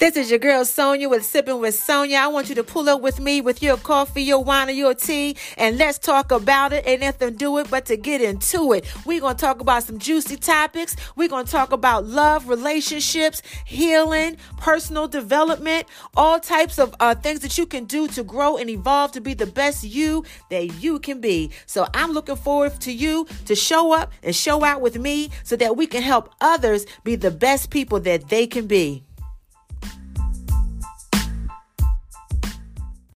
This is your girl Sonja with Sipping with Sonja. I want you to pull up with me with your coffee, your wine, or your tea, and let's talk about it. Ain't nothing to do it but to get into it. We're going to talk about some juicy topics. We're going to talk about love, relationships, healing, personal development, all types of uh, things that you can do to grow and evolve to be the best you that you can be. So I'm looking forward to you to show up and show out with me so that we can help others be the best people that they can be.